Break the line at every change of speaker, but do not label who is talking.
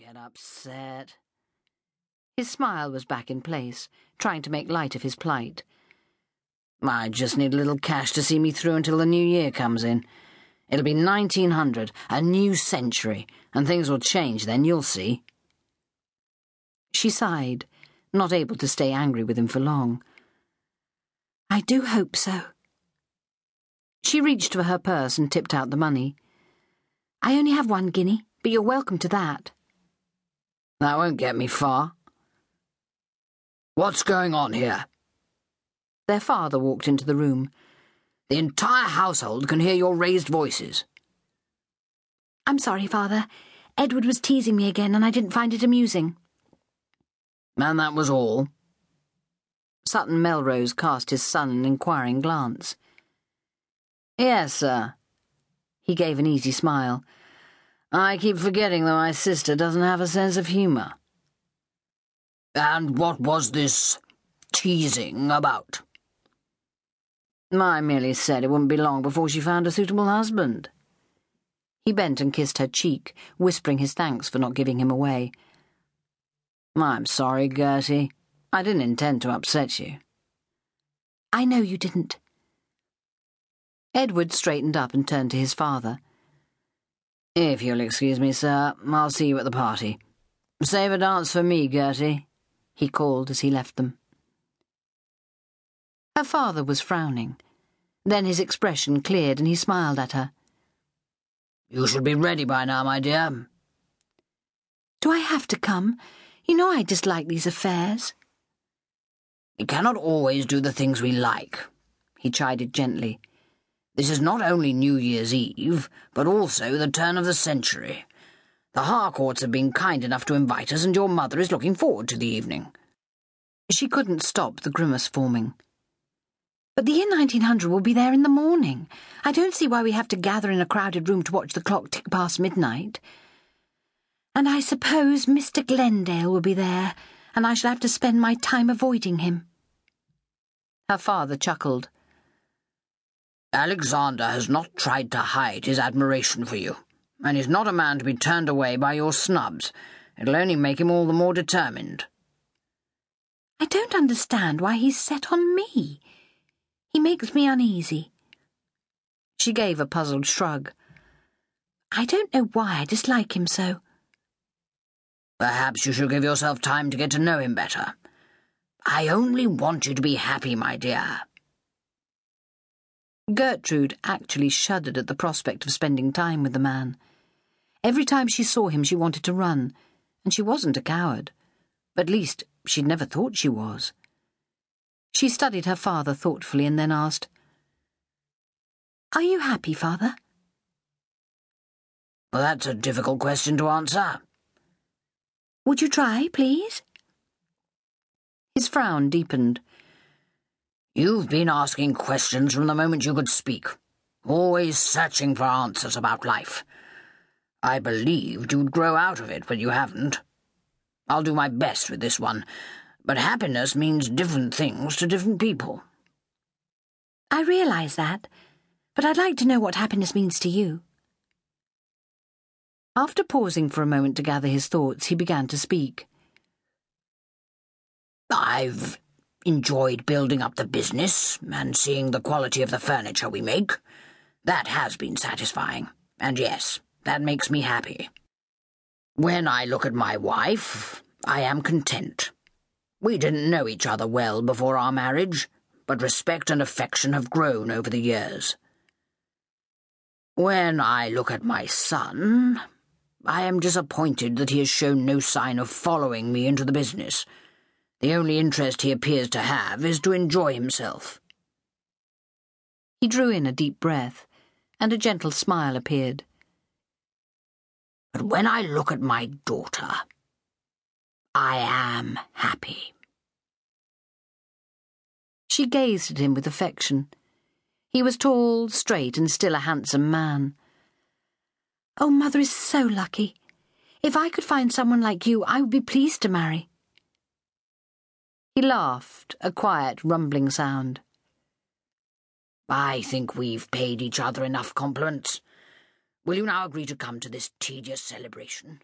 get upset.
His smile was back in place, trying to make light of his plight.
I just need a little cash to see me through until the new year comes in. It'll be 1900, a new century, and things will change then, you'll see.
She sighed, not able to stay angry with him for long. I do hope so. She reached for her purse and tipped out the money. I only have one guinea, but you're welcome to that.
That won't get me far. What's going on here?
Their father walked into the room.
The entire household can hear your raised voices.
I'm sorry, father. Edward was teasing me again, and I didn't find it amusing.
And that was all?
Sutton Melrose cast his son an inquiring glance.
Yes, sir.
He gave an easy smile.
I keep forgetting that my sister doesn't have a sense of humour. And what was this teasing about? I merely said it wouldn't be long before she found a suitable husband.
He bent and kissed her cheek, whispering his thanks for not giving him away.
I'm sorry, Gertie. I didn't intend to upset you.
I know you didn't. Edward straightened up and turned to his father.
If you'll excuse me, sir, I'll see you at the party. Save a dance for me, Gertie, he called as he left them.
Her father was frowning. Then his expression cleared and he smiled at her.
You should be ready by now, my dear.
Do I have to come? You know I dislike these affairs.
We cannot always do the things we like, he chided gently. This is not only New Year's Eve, but also the turn of the century. The Harcourts have been kind enough to invite us, and your mother is looking forward to the evening.
She couldn't stop the grimace forming. But the year 1900 will be there in the morning. I don't see why we have to gather in a crowded room to watch the clock tick past midnight. And I suppose Mr. Glendale will be there, and I shall have to spend my time avoiding him. Her father chuckled.
Alexander has not tried to hide his admiration for you, and he's not a man to be turned away by your snubs. It'll only make him all the more determined.
I don't understand why he's set on me. He makes me uneasy. She gave a puzzled shrug. I don't know why I dislike him so.
Perhaps you should give yourself time to get to know him better. I only want you to be happy, my dear.
Gertrude actually shuddered at the prospect of spending time with the man. Every time she saw him, she wanted to run, and she wasn't a coward. At least, she'd never thought she was. She studied her father thoughtfully and then asked, Are you happy, father?
Well, that's a difficult question to answer.
Would you try, please? His frown deepened.
You've been asking questions from the moment you could speak, always searching for answers about life. I believed you'd grow out of it, but you haven't. I'll do my best with this one, but happiness means different things to different people.
I realise that, but I'd like to know what happiness means to you. After pausing for a moment to gather his thoughts, he began to speak.
I've enjoyed building up the business and seeing the quality of the furniture we make. That has been satisfying, and yes, that makes me happy. When I look at my wife, I am content. We didn't know each other well before our marriage, but respect and affection have grown over the years. When I look at my son, I am disappointed that he has shown no sign of following me into the business. The only interest he appears to have is to enjoy himself.
He drew in a deep breath, and a gentle smile appeared.
But when I look at my daughter, I am happy.
She gazed at him with affection. He was tall, straight, and still a handsome man. Oh, Mother is so lucky. If I could find someone like you, I would be pleased to marry. He laughed, a quiet, rumbling sound.
I think we've paid each other enough compliments. Will you now agree to come to this tedious celebration?